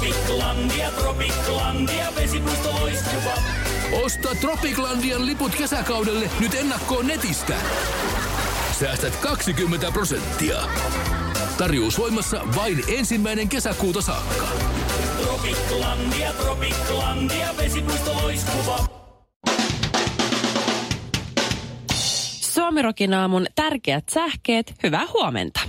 Tropiklandia, Tropiklandia, vesipuisto loistuva. Osta Tropiklandian liput kesäkaudelle nyt ennakkoon netistä. Säästät 20 prosenttia. Tarjous voimassa vain ensimmäinen kesäkuuta saakka. Tropiklandia, Tropiklandia, vesipuisto loistuva. Suomirokin aamun tärkeät sähkeet, hyvää huomenta.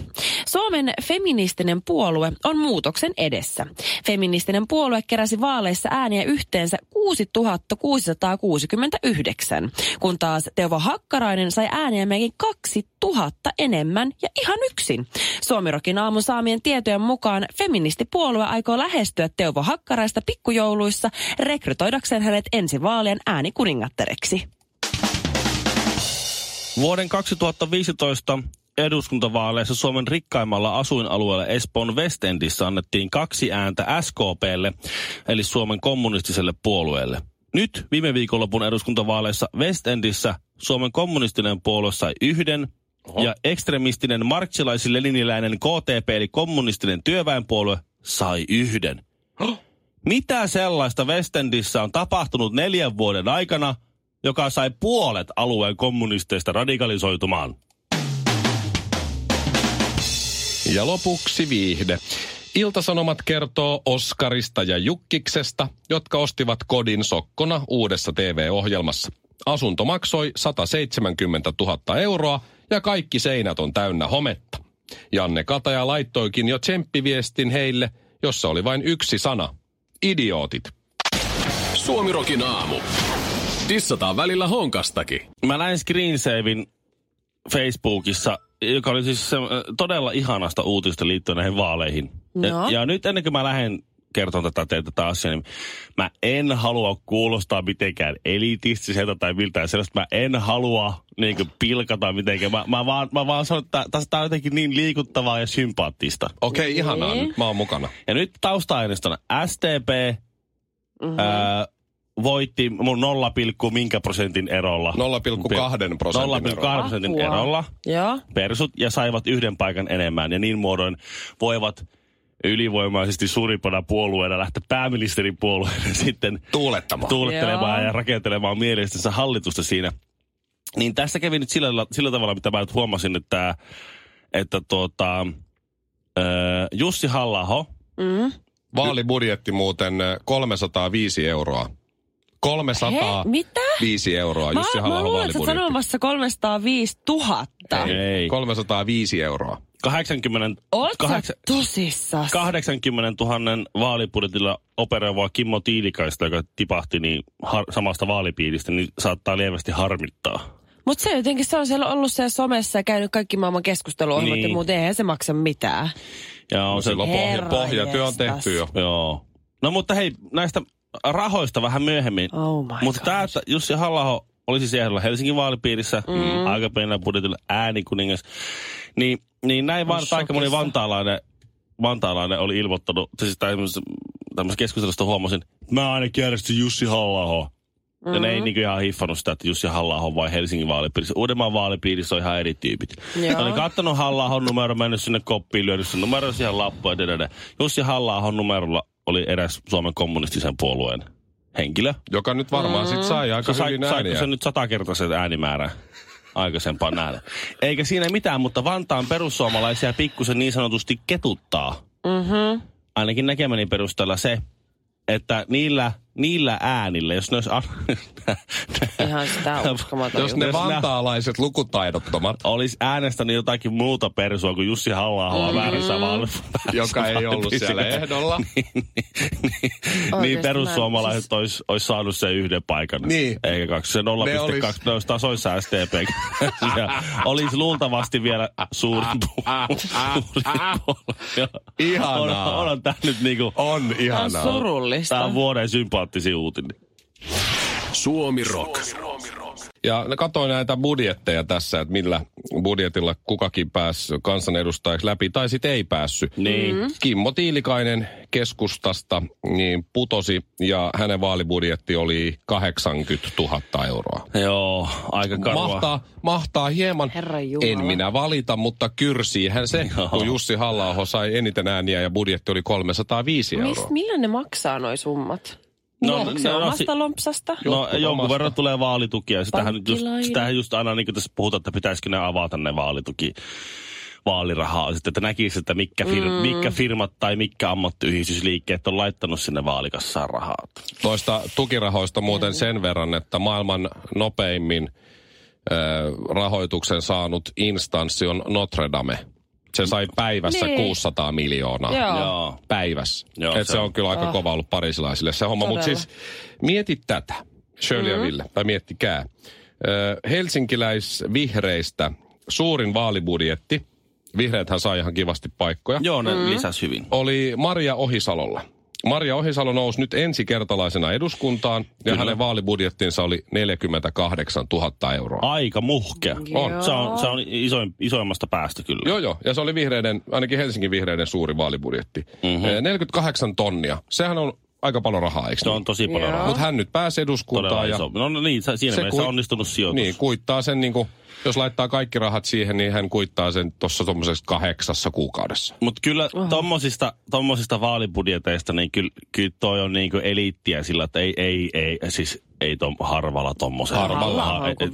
Suomen feministinen puolue on muutoksen edessä. Feministinen puolue keräsi vaaleissa ääniä yhteensä 6669, kun taas Teuvo Hakkarainen sai ääniä mekin 2000 enemmän ja ihan yksin. Suomirokin aamun saamien tietojen mukaan feministipuolue aikoo lähestyä Teuvo Hakkaraista pikkujouluissa rekrytoidakseen hänet ensi vaalien äänikuningattereksi. Vuoden 2015 eduskuntavaaleissa Suomen rikkaimmalla asuinalueella Espoon Westendissä annettiin kaksi ääntä SKPlle, eli Suomen kommunistiselle puolueelle. Nyt viime viikonlopun eduskuntavaaleissa Westendissä Suomen kommunistinen puolue sai yhden, Oho. ja ekstremistinen marksilaisilleniniläinen KTP eli kommunistinen työväenpuolue sai yhden. Mitä sellaista Westendissä on tapahtunut neljän vuoden aikana, joka sai puolet alueen kommunisteista radikalisoitumaan? Ja lopuksi viihde. Iltasanomat kertoo Oskarista ja Jukkiksesta, jotka ostivat kodin sokkona uudessa TV-ohjelmassa. Asunto maksoi 170 000 euroa ja kaikki seinät on täynnä hometta. Janne Kataja laittoikin jo tsemppiviestin heille, jossa oli vain yksi sana. Idiootit. Suomirokin aamu. Dissataan välillä honkastakin. Mä näin screensavin Facebookissa, joka oli siis se, todella ihanasta uutista liittyen näihin vaaleihin. No. Ja, ja nyt ennen kuin mä lähden kertomaan tätä teille tätä asiaa, niin mä en halua kuulostaa mitenkään elitistiseltä tai miltään sellaista. Mä en halua niin pilkata mitenkään. Mä, mä, vaan, mä vaan sanon, että tästä on jotenkin niin liikuttavaa ja sympaattista. Okei, okay, ihanaa. Niin. Nyt mä oon mukana. Ja nyt tausta-aineistona STP Mhm. ää, voitti mun 0, minkä prosentin erolla. 0,2 prosentin 0,2 eroa. prosentin Apua. erolla Joo. persut ja saivat yhden paikan enemmän. Ja niin muodoin voivat ylivoimaisesti suurimpana puolueena lähteä pääministeripuolueena sitten Tuulettamaan. tuulettelemaan Joo. ja rakentelemaan mielestensä hallitusta siinä. Niin tässä kävi nyt sillä, sillä tavalla, mitä mä nyt huomasin, että, että tuota, ö, Jussi Hallaho, Mm. Vaalibudjetti muuten eh, 305 euroa. 305 He, mitä? euroa Mä, Jussi mä luulen, että sanomassa 305 000. ei, 305 euroa. 80, Oot sä kahdeksan- tosissaan? 80 000 vaalibudjetilla operoivaa Kimmo Tiilikaista, joka tipahti niin har, samasta vaalipiiristä, niin saattaa lievästi harmittaa. Mutta se jotenkin, se on siellä ollut siellä somessa ja käynyt kaikki maailman keskusteluohjelmat Niin. ja muuten eihän se maksa mitään. Ja on se, pohja, pohjatyö on tehty jo. joo. No mutta hei, näistä rahoista vähän myöhemmin. Oh mutta tämä, että Jussi halla olisi siellä Helsingin vaalipiirissä, mm. aika pienellä budjetilla äänikuningas, niin, niin näin vaan, että aika moni vantaalainen, vantaalainen oli ilmoittanut, siis tämmöisessä, tämmöisessä keskustelusta huomasin, mä ainakin äänestin Jussi halla Ja ne ei niinku ihan hiffannut sitä, että Jussi halla on vai Helsingin vaalipiirissä. Uudenmaan vaalipiirissä on ihan eri tyypit. Joo. Oli kattonut halla numero, mennyt sinne koppiin, lyönyt sen numero siihen lappuun. Jussi halla numerolla oli eräs Suomen kommunistisen puolueen henkilö. Joka nyt varmaan sit sai aika Se sai, hyvin saiko ääniä. se nyt satakertaisen äänimäärän aikaisempaan nähdä. Eikä siinä mitään, mutta Vantaan perussuomalaisia pikkusen niin sanotusti ketuttaa. Mhm. Ainakin näkemäni perusteella se, että niillä, niillä äänillä, jos ne olisi... Ihan sitä uskomaton Jos ne vantaalaiset lukutaidottomat, olisi äänestänyt jotakin muuta persua kuin Jussi halla mm väärässä vaali- joka ei ollut siellä ehdolla. niin, niin, niin Oikeesti perussuomalaiset mä olisi olis saanut sen yhden paikan. Niin. Eikä kaksi. Se 0,2 Ne olis- olisi tasoissa STP. ja olisi luultavasti vielä suurin puolue. Ihanaa. On, on tämä nyt niinku, On Tämä on ihanaa. surullista. tämä on vuoden sympaattisin uutinen. Suomi Rock. Ja katsoin näitä budjetteja tässä, että millä budjetilla kukakin pääsi kansanedustajaksi läpi, tai sitten ei päässyt. Niin. Kimmo Tiilikainen keskustasta, niin putosi ja hänen vaalibudjetti oli 80 000 euroa. Joo, aika karua. Mahtaa, mahtaa hieman, en minä valita, mutta kyrsiihän se, Joo. kun Jussi halla sai eniten ääniä ja budjetti oli 305 euroa. Mist, millä ne maksaa noi summat? No, No, Onko se no, omasta si- lompsasta? No jonkun omasta. verran tulee vaalitukia. Sitähän, nyt just, sitähän just aina niin tässä puhutaan, että pitäisikö ne avata ne vaalituki vaalirahaa. Sitten, että näkisi, että mitkä, fir- mm. mitkä firmat tai mitkä ammattiyhdistysliikkeet on laittanut sinne vaalikassaan rahaa. Noista tukirahoista muuten sen verran, että maailman nopeimmin ö, rahoituksen saanut instanssi on Notre Dame. Se sai päivässä Niin. 600 miljoonaa. Joo. Joo. Päivässä. Joo, Et se, se on on- kyllä aika Ah. kova ollut parisilaisille se homma. Mutta siis mieti tätä, Shirley ja Ville, tai miettikää. Ö, Helsinkiläisvihreistä suurin vaalibudjetti, vihreäthän sai ihan kivasti paikkoja, Joo, ne mm. lisäs hyvin. oli Maria Ohisalolla. Maria Ohisalo nousi nyt ensikertalaisena eduskuntaan ja Kyllä. hänen vaalibudjettinsa oli 48 000 euroa. Aika muhkea. On. Se on, se on isoin, isoimmasta päästä kyllä. Joo, joo. Ja se oli vihreiden, ainakin Helsingin vihreiden suuri vaalibudjetti. Mhm. Mm-hmm. 48 tonnia. Sehän on aika paljon rahaa, eikö Se on tosi paljon Joo. rahaa. Mutta hän nyt pääsi Todella eduskuntaan ja iso. No, niin, se- siinä Se mielessä kui- onnistunut sijoitus. niin, kuittaa sen niin kuin, jos laittaa kaikki rahat siihen, niin hän kuittaa sen tuossa tuommoisessa kahdeksassa kuukaudessa. Mutta kyllä tommosista, tommosista vaalibudjeteista, niin kyllä, kyllä toi on niinku eliittiä sillä, että ei, ei, ei, siis ei tom, harvalla tommosella. Harvalla on, Et- et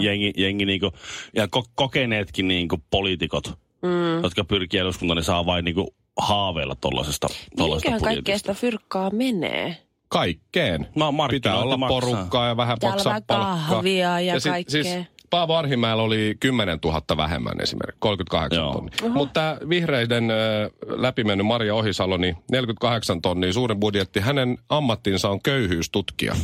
jengi, jengi niinku, ja ko, kokeneetkin niinku poliitikot, mm. jotka pyrkii eduskuntaan, niin saa vain niinku haaveilla tollasesta, tollasesta Mihinkähän kaikkea budjetista. sitä fyrkkaa menee? Kaikkeen. Markkinointi Pitää olla maksaa. porukkaa ja vähän Pitää maksaa palkkaa. kahvia ja sit- kaikkea. Siis Paavo Arhimäellä oli 10 000 vähemmän esimerkiksi, 38 Joo. tonnia. Mutta tämä vihreiden läpimennyt Maria Ohisalo, niin 48 tonnia suurin budjetti. Hänen ammattinsa on köyhyystutkija.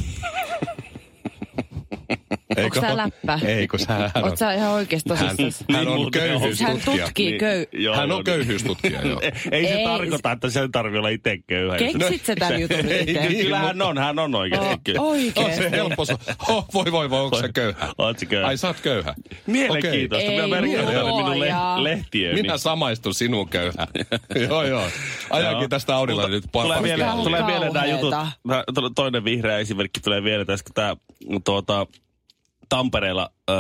Onko tää läppä? Ei, kun sä, hän on, sä ihan oikeasti hän, tosissaan? hän Niin on muuten on. Hän köyhyystutkija. tutkii köy... Joo, Hän on niin. köyhyystutkija, joo. Ei, ei se Ei, tarkoita, että sen tarvii olla itse köyhä. Keksit sä tämän jutun itse? niin. Kyllä hän on, hän on oikeasti Oh, kyllä. On Oikeesti. se helppo. Oh, voi voi voi, onko se köyhä? Oot sä köyhä? Ai sä oot köyhä. Mielenkiintoista. Minä tänne minun le- luoja. lehtiöön. Minä samaistun sinun köyhä. joo, joo. Ajankin tästä Audilla nyt tulee pari vielä, Kauheeta. tulee vielä nämä jutut. Toinen vihreä esimerkki tulee vielä tässä, kun tämä tuota, Tampereella, öö,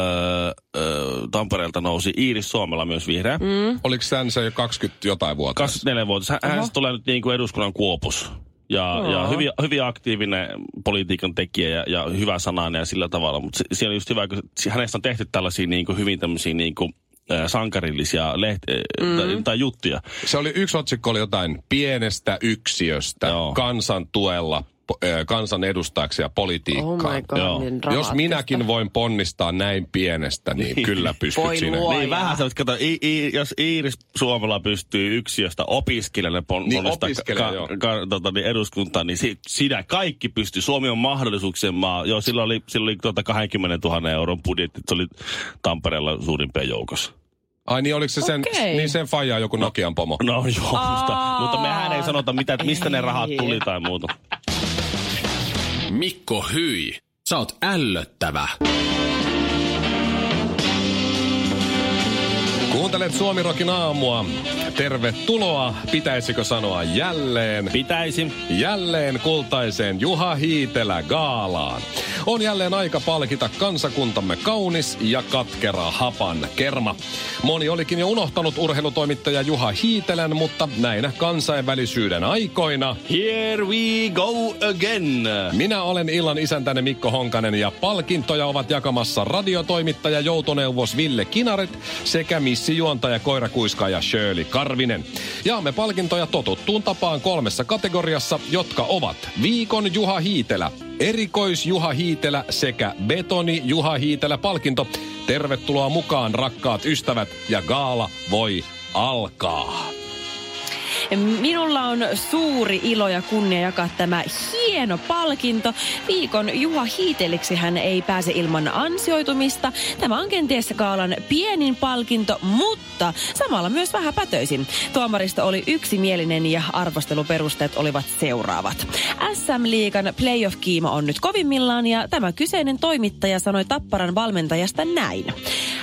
öö, Tampereelta nousi Iiris Suomella myös vihreä. Mm. Oliko sän se jo 20 jotain vuotta? 24-vuotias. Hän, hän tulee nyt niin kuin eduskunnan kuopus. Ja, Joo. ja hyvin, hyvin aktiivinen politiikan tekijä ja, ja hyvä sanainen ja sillä tavalla. Mutta siellä on just hyvä, kun hänestä on tehty tällaisia niin kuin hyvin tämmöisiä niin kuin, sankarillisia leht- mm. tai, tai juttuja. Se oli yksi otsikko oli jotain pienestä yksiöstä Joo. kansan tuella po- ö, kansan edustajaksi ja Oh politiikkaan. my god, Joo. niin Jos minäkin voin ponnistaa näin pienestä, niin kyllä pystyt Voi sinä. luoja. Niin vähän se, kato, i, i, jos Iiris Suomella pystyy yksiöstä opiskelijana pon, Niin, ponnistaa opiskelija, joo. ka, tota, niin eduskuntaan, niin si, siinä kaikki pystyy. Suomi on mahdollisuuksien maa. Joo, sillä oli, sillä oli tuota 20 000 euron budjetti. Se oli Tampereella suurimpien joukossa. Ai niin, oliko se sen, niin sen faija joku Nokian pomo? No joo, mutta, Aa. mutta mehän ei sanota, mitä, että mistä ne rahat tuli tai muuta. Mikko Hyi, sä oot ällöttävä. Kuuntelet Suomirokin aamua. Tervetuloa, pitäisikö sanoa jälleen, Pitäisi. jälleen kultaiseen Juha Hiitelä gaalaan. On jälleen aika palkita kansakuntamme kaunis ja katkera hapan kerma. Moni olikin jo unohtanut urheilutoimittaja Juha Hiitelän, mutta näinä kansainvälisyyden aikoina Here we go again. minä olen illan isäntäne Mikko Honkanen ja palkintoja ovat jakamassa radiotoimittaja joutoneuvos Ville Kinaret sekä missijuontaja koirakuiskaaja Shirley Karvinen. Jaamme palkintoja totuttuun tapaan kolmessa kategoriassa, jotka ovat Viikon Juha Hiitelä, Erikois Juha Hiitelä sekä Betoni Juha Hiitelä palkinto. Tervetuloa mukaan rakkaat ystävät ja gaala voi alkaa. Minulla on suuri ilo ja kunnia jakaa tämä hieno palkinto. Viikon Juha Hiiteliksi hän ei pääse ilman ansioitumista. Tämä on kenties kaalan pienin palkinto, mutta samalla myös vähän pätöisin. Tuomaristo oli yksimielinen ja arvosteluperusteet olivat seuraavat. SM-liigan playoff-kiima on nyt kovimmillaan ja tämä kyseinen toimittaja sanoi Tapparan valmentajasta näin.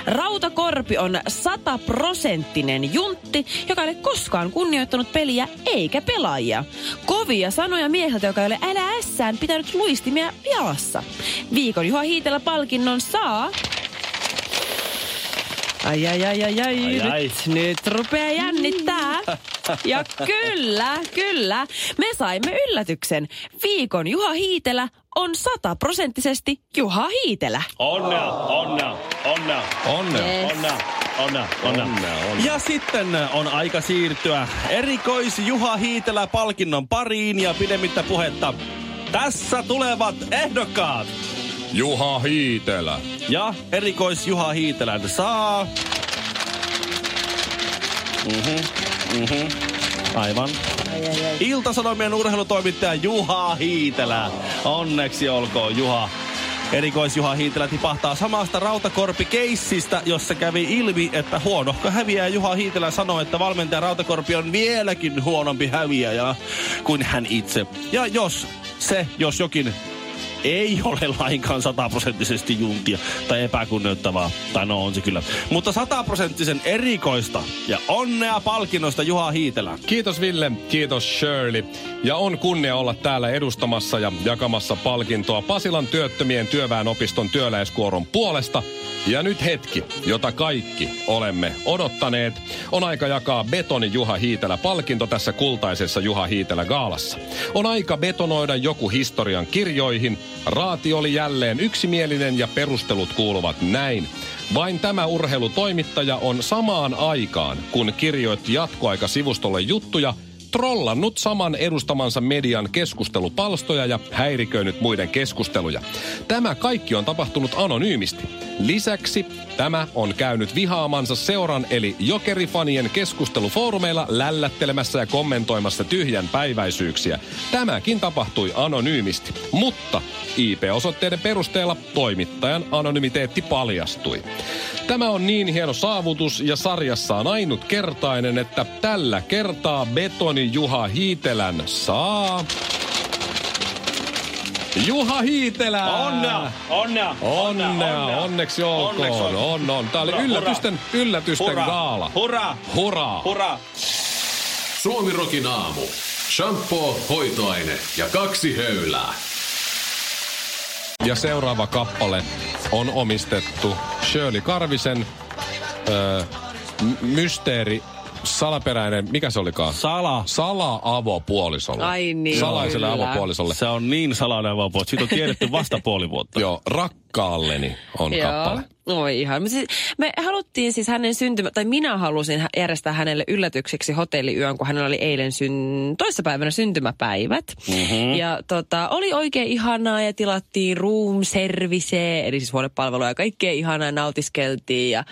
Rautakorpi on sataprosenttinen juntti, joka ei ole koskaan kunnioittanut peliä eikä pelaajia. Kovia sanoja mieheltä, joka ei ole älä ässään pitänyt luistimia jalassa. Viikon Juha Hiitelä palkinnon saa... Ai, ai, ai, ai, ai, Ai, ai. Nyt, nyt rupeaa jännittää. Ja kyllä, kyllä, me saimme yllätyksen. Viikon Juha Hiitelä on sataprosenttisesti Juha Hiitelä. Onnea, onnea, onnea. Onnea. Yes. Onnea, onnea, onnea. Onnea, onnea. Ja sitten on aika siirtyä erikois Juha Hiitelä palkinnon pariin ja pidemmittä puhetta. Tässä tulevat ehdokkaat. Juha Hiitelä. Ja erikois Juha Hiitelän saa... Mhm, mhm. Aivan. Iltasanomien urheilutoimittaja Juha Hiitelä. Onneksi olkoon Juha. Erikois Juha Hiitelä tipahtaa samasta rautakorpikeissistä, jossa kävi ilmi, että huonohko häviää Juha Hiitelä sanoi, että valmentaja Rautakorpi on vieläkin huonompi häviäjä kuin hän itse. Ja jos se, jos jokin ei ole lainkaan sataprosenttisesti juntia tai epäkunnioittavaa. Tai no on se kyllä. Mutta sataprosenttisen erikoista ja onnea palkinnosta Juha Hiitelä. Kiitos Ville, kiitos Shirley. Ja on kunnia olla täällä edustamassa ja jakamassa palkintoa Pasilan työttömien työväenopiston työläiskuoron puolesta. Ja nyt hetki, jota kaikki olemme odottaneet. On aika jakaa Betoni Juha Hiitelä palkinto tässä kultaisessa Juha Hiitelä gaalassa. On aika betonoida joku historian kirjoihin. Raati oli jälleen yksimielinen ja perustelut kuuluvat näin. Vain tämä urheilutoimittaja on samaan aikaan, kun kirjoitti jatkoaikasivustolle juttuja, trollannut saman edustamansa median keskustelupalstoja ja häiriköinyt muiden keskusteluja. Tämä kaikki on tapahtunut anonyymisti. Lisäksi tämä on käynyt vihaamansa seuran eli jokerifanien keskustelufoorumeilla lällättelemässä ja kommentoimassa tyhjän päiväisyyksiä. Tämäkin tapahtui anonyymisti, mutta IP-osoitteiden perusteella toimittajan anonymiteetti paljastui. Tämä on niin hieno saavutus ja sarjassaan ainutkertainen, että tällä kertaa Betoni Juha Hiitelän saa... Juha Hiitelä! Onnea! Onnea! Onnea, onneksi olkoon. Onneksi olkoon. On, on. Tää oli Hurra, yllätysten, yllätysten Hurra! gaala. Hurra! Hurraa! Hurra! Suomirokin aamu. Shampoo, hoitoaine ja kaksi höylää. Ja seuraava kappale on omistettu Shirley Karvisen öö, mysteeri, salaperäinen, mikä se olikaan? Sala. Sala-avopuolisolle. Ai niin, Salaiselle kyllä. avopuolisolle. Se on niin salainen että siitä on tiedetty vasta puoli vuotta. Joo, rakkaalleni on kappale. Oi ihan. Me, siis, me haluttiin siis hänen syntymä, tai minä halusin järjestää hänelle yllätykseksi hotelliyön, kun hänellä oli eilen syn, toissapäivänä syntymäpäivät. Mm-hmm. Ja tota, oli oikein ihanaa ja tilattiin room service, eli siis huonepalvelua ja kaikkea ihanaa nautiskeltiin ja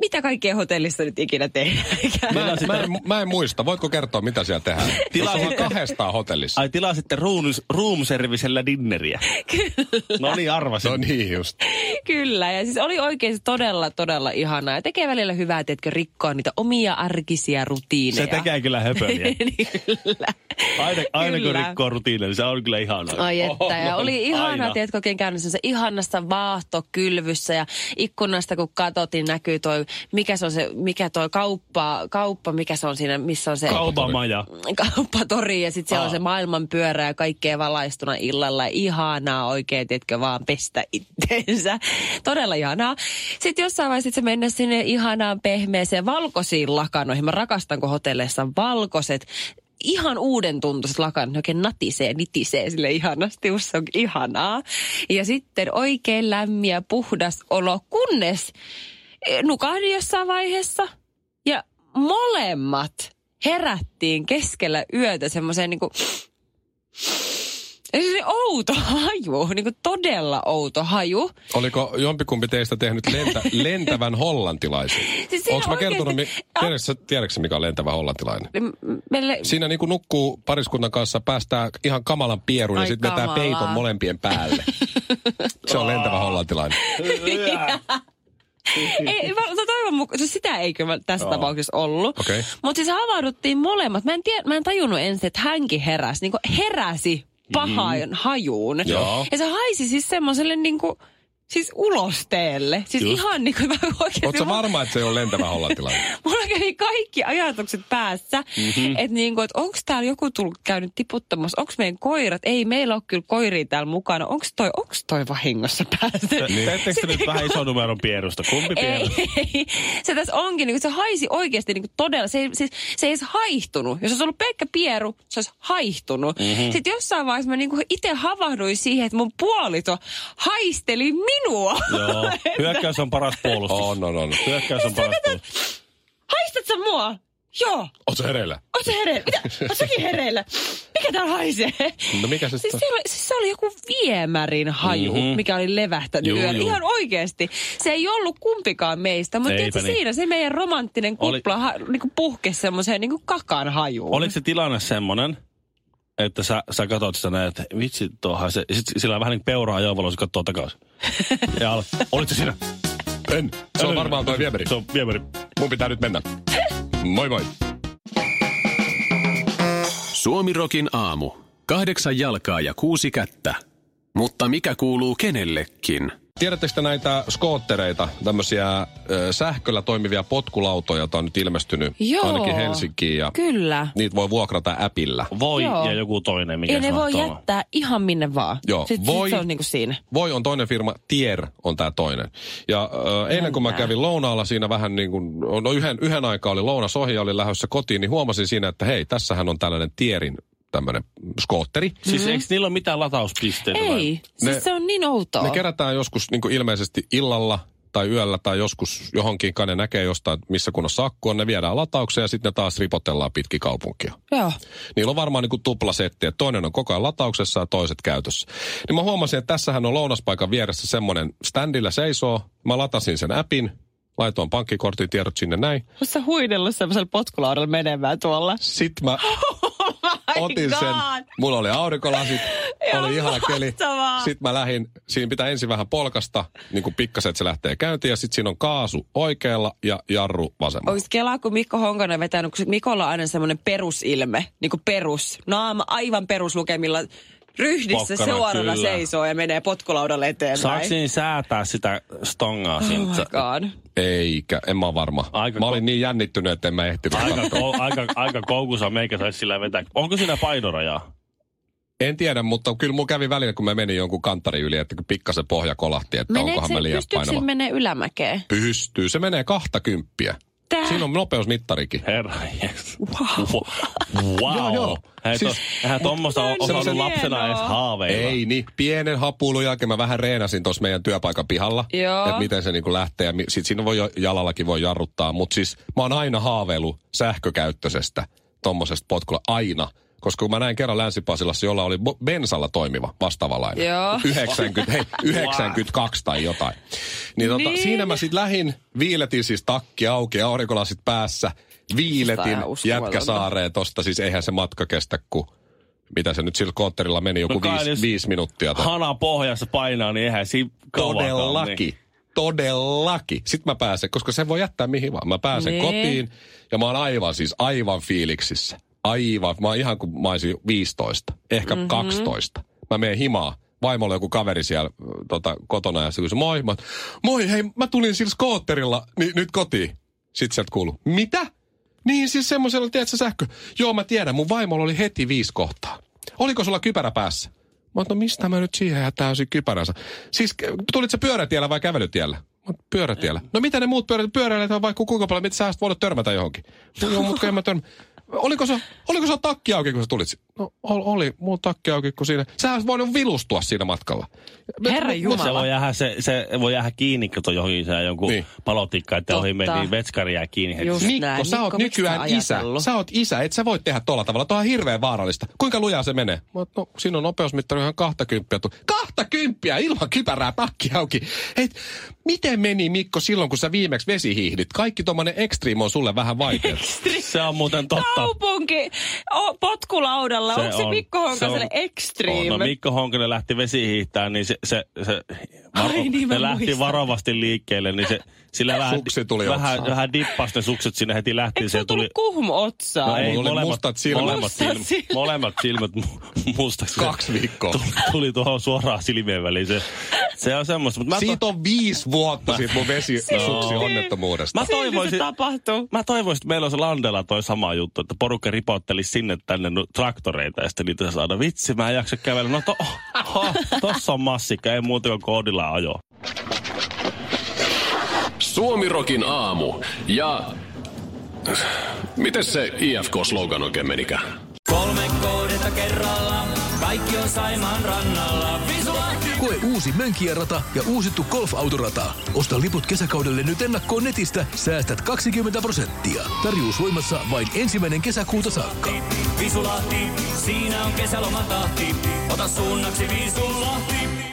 mitä kaikkea hotellissa nyt ikinä tehdään. Mä, en- mä, en, mä en muista. Voitko kertoa, mitä siellä tehdään? Sitten- kahdestaan hotellissa. Ai tilasitte room, room servicellä dinneriä. No niin, arvasin. No niin just. Kyllä, ja siis oli oikein todella, todella ihanaa. Ja tekee välillä hyvää, teetkö, rikkoa niitä omia arkisia rutiineja. Se tekee kyllä höpöliä. Niin, kyllä. Aina, aina kun Kyllä. rikkoo rutiinin, se on kyllä ihanaa. Ai että, ja On, oli ihana, aina. tiedätkö, oikein käynyt se ihanassa vaahtokylvyssä ja ikkunasta kun katsotin näkyy toi, mikä se on se, mikä toi kauppa, kauppa, mikä se on siinä, missä on se Kaupamaja. kauppatori ja sitten siellä on se maailman pyörä ja kaikkea valaistuna illalla. Ihanaa oikein, tiedätkö, vaan pestä itteensä. Todella ihanaa. Sitten jossain vaiheessa se mennä sinne ihanaan pehmeeseen valkoisiin lakanoihin. Mä rakastan, kun hotelleissa valkoiset ihan uuden tuntuiset lakanat, ne oikein natisee, nitisee sille ihanasti, se on ihanaa. Ja sitten oikein lämmin ja puhdas olo, kunnes eh, nukahdin jossain vaiheessa ja molemmat herättiin keskellä yötä semmoiseen niinku... Outo haju, niinku todella outo haju. Oliko jompikumpi teistä tehnyt lentä, lentävän hollantilaisen? Siis Onko mä kertonut, mi- tiedätkö, sä- tiedätkö mikä on lentävä hollantilainen? Meille, Siinä niinku nukkuu pariskunnan kanssa, päästää ihan kamalan pierun ja Ai sitten vetää peiton molempien päälle. Se on lentävä hollantilainen. ei, mä, toivon mukaan, siis sitä ei kyllä tässä Joo. tapauksessa ollut. Okei. Mutta siis havahduttiin molemmat. Mä en, tiedä, mä en tajunnut ensin, että hänkin heräsi. Niin heräsi pahaan hajuun. Joo. Ja se haisi siis semmoiselle niin kuin, Siis ulosteelle. Siis Just. ihan niin kuin mä oikeasti... Oletko mulla- varma, että se on lentävä hollantilainen? Mulla kävi kaikki ajatukset päässä, Mhm. mm-hmm. että niinku, et onko täällä joku tullut käynyt tiputtamassa, onko meidän koirat, ei meillä ole kyllä koiria täällä mukana, onko toi, onks toi vahingossa päässyt? Niin. Teettekö te nyt vähän ison numeron pierusta? Kumpi pieru? Ei, ei, se tässä onkin, niin se haisi oikeasti niin todella, se, ei- siis, se ei edes haihtunut. Jos olisi ollut pelkkä pieru, se olisi haihtunut. Mm-hmm. Sitten jossain vaiheessa mä niin itse havahduin siihen, että mun puolito haisteli minua. Joo. Hyökkäys on paras puolustus. On, on, on. Hyökkäys on paras puolustus. Haistat sä mua? Joo. Oletko hereillä? Oot sä hereillä? Mitä? Oot säkin hereillä? Mikä täällä haisee? No mikä se Siis, sitten siellä, oli- siis se oli joku viemärin haju, Mhm. mm-hmm. mikä oli levähtänyt Juu, yöllä. juu. Ihan oikeasti. Se ei ollut kumpikaan meistä, mutta tiedätkö, niin. siinä se meidän romanttinen Oli- kupla ha, niin puhkesi semmoiseen niin kakan hajuun. Oliko se tilanne semmoinen, että sä, sä katsot sitä näin, että vitsi tuohan se, ja sit sillä on vähän niin kuin peura ajovalo, se katsoo takaisin. ja olit se siinä? En. Se on varmaan toi viemäri. Se on viemäri. Mun pitää nyt mennä. Moi moi. Suomirokin aamu. Kahdeksan jalkaa ja kuusi kättä. Mutta mikä kuuluu kenellekin? Tiedättekö te näitä skoottereita, tämmöisiä ö, sähköllä toimivia potkulautoja, joita on nyt ilmestynyt Joo. ainakin Helsinkiin ja Kyllä. niitä voi vuokrata appilla. Voi Joo. ja joku toinen, mikä se ne voi mahtoi olla. jättää ihan minne vaan. Joo, Sitten voi- sit se on niin kuin siinä. Voi on toinen firma, Tier on tämä toinen. Ja ö, eilen kun mä kävin lounaalla siinä vähän niin kuin, no yhden, yhden aikaa oli lounas ohi ja olin lähdössä kotiin, niin huomasin siinä, että hei, tässähän on tällainen Tierin tämmöinen skootteri. Siis eikö niillä ole mitään latauspisteitä? vai? Ei, siis Ne- se on niin outoa. Ne kerätään joskus niin kuin ilmeisesti illalla tai yöllä tai joskus johonkin, ne näkee jostain, missä akku on, ne viedään lataukseen ja sitten ne taas ripotellaan pitki kaupunkia. Joo. Niillä on varmaan niin kuin tuplasetti, että toinen on koko ajan latauksessa ja toiset käytössä. Niin mä huomasin, että tässähän on lounaspaikan vieressä semmoinen standilla seisoo. Mä latasin sen appin, laitoin pankkikortin tiedot sinne näin. Oletko sä huidellut semmoisella potkulaudalla menemään tuolla? Sitten mä Oh otin sen, God. mulla oli aurinkolasit, Ihan oli ihana keli. Sitten mä lähdin, siinä pitää ensin vähän polkasta, niin kuin pikkasen, että se lähtee käyntiin. Ja sitten siinä on kaasu oikealla ja jarru vasemmalla. Onko Kelaa, kun Mikko Honkanen on vetänyt, kun Mikolla on aina semmoinen perusilme, niin kuin perus, naama aivan peruslukemilla, ryhdissä Pokkana, suorana kyllä. seisoo ja menee potkulaudalle eteenpäin. Saako niin säätää sitä stongaa Oh god. Eikä, en mä ole varma. Aika mä ko- olin niin jännittynyt, että en mä ehtinyt Aika, ko- aika, aika koukussa meikä saisi sillä vetää. Onko siinä painoraja? En tiedä, mutta kyllä mun kävi välillä, kun mä menin jonkun kantari yli, että kun pikkasen pohja kolahti, että Meneekö onkohan se, mä liian pystyykö se painava. menee ylämäkeen? Pystyy, se menee kahta kymppiä. Tää? Siinä on nopeusmittarikin. Herra jes. Wow. wow. Joo, joo. Hei, Siis- siis, eihän tuommoista osannut lapsena edes haaveilla. Ei niin, pienen hapuilun jälkeen mä vähän reenasin tuossa meidän työpaikan pihalla. Joo. Että miten se niinku lähtee ja mi- sit siinä voi jo, jalallakin voi jarruttaa. Mutta siis mä oon aina haaveillut sähkökäyttöisestä tommosesta potkulla, aina. Koska kun mä näin kerran Länsi-Pasilassa, jolla oli bensalla toimiva vastaavalainen. Joo. 90, hei, 92 tai jotain. Niin, tota, Niin. siinä mä sitten lähin, viiletin siis takki auki, aurinkolasit päässä, viiletin. Jätkäsaareen tosta, siis eihän se matka kestä, kun mitä se nyt sillä kootterilla meni, joku No viisi, viisi minuuttia. tai- Hana pohjassa painaa, niin eihän siinä Todellakin. Niin. Todellakin. Sitten mä pääsen, koska se voi jättää mihin vaan. Mä pääsen Nee. kotiin ja mä oon aivan siis aivan fiiliksissä. Aivan. Mä oon ihan kuin mä olisin 15, ehkä Mhm. mm-hmm. 12. Mä menen himaa. Vaimolla joku kaveri siellä tota, kotona ja se kysyi, moi, mä, moi, hei, mä tulin sillä skootterilla ni, nyt kotiin. Sitten sieltä kuuluu, mitä? Niin siis semmoisella, tiedätkö sähkö? Joo, mä tiedän, mun vaimolla oli heti viisi kohtaa. Oliko sulla kypärä päässä? Mä oon, no mistä mä nyt siihen hätään kypäränsä? Siis tulit sä pyörätiellä vai kävelytiellä? Pyörätiellä. No mitä ne muut pyörät, pyöräilijät on vaikka kuinka paljon, mitä sä voinut törmätä johonkin? No, joo, mutta en mä törmä. Oliko se, oliko se takki auki, kun sä tulit? No ol, oli, mulla takki auki, kun siinä. Sä olisit voinut vilustua siinä matkalla. Herra Mut- Jumala. Se voi jäädä, se, se voi jäädä kiinni, kato johonkin se jonkun Niin. palotikka, että Totta. ohi meni vetskari jää kiinni heti. Just Mikko, näin. sä oot Mikko, nykyään sä isä. Sä oot isä, et sä voi tehdä tuolla tavalla. Tuo on hirveän vaarallista. Kuinka lujaa se menee? Mä no, siinä on nopeusmittari ihan kahta kymppiä. Kahta kymppiä ilman kypärää takki auki. Hei, miten meni Mikko silloin, kun sä viimeksi vesihiihdit? Kaikki tommonen extreme on sulle vähän vaikea. Se on muuten totta. Kaupunki o, potkulaudalla. Se Onko se on- Mikko Honkaselle se on- extreme? On, no Mikko Honkanen lähti vesihiihtään, niin se, se, se Ai niin, mä ne lähti muistan. varovasti liikkeelle, niin se, sillä vähän, Suksi tuli vähän, otsaan. vähän dippasi ne sukset sinne heti lähti. Eikö se tullut kuhmu otsaan? No ei, Mulla oli molemmat, mustat silmät. Molemmat, Mustat silmät, silmät. molemmat silmät mu- mustaksi. Kaksi viikkoa. Tuli, tuli tuohon suoraan silmien väliin se, Se on semmoista. Mutta mä, Siitä on viisi vuotta siitä mun vesisuksi onnettomuudesta. mä toivoisin, tapahtuu. mä toivoisin, että meillä olisi Landella toi sama juttu, että porukka ripottelisi sinne tänne nu- traktoreita ja sitten niitä saada. Vitsi, mä en jaksa kävellä. No to, oh, tossa on massikka, ei muuta kuin koodilla ajo. Suomirokin aamu ja... Miten se IFK-slogan oikein menikään? Kolme kohdetta kerralla, kaikki on Saimaan rannalla. Visulahti! Koe uusi Mönkijärata ja uusittu golfautorata. Osta liput kesäkaudelle nyt ennakkoon netistä, säästät 20 prosenttia. Tarjous voimassa vain ensimmäinen kesäkuuta saakka. Visulahti, siinä on kesälomatahti. Ota suunnaksi Visulahti.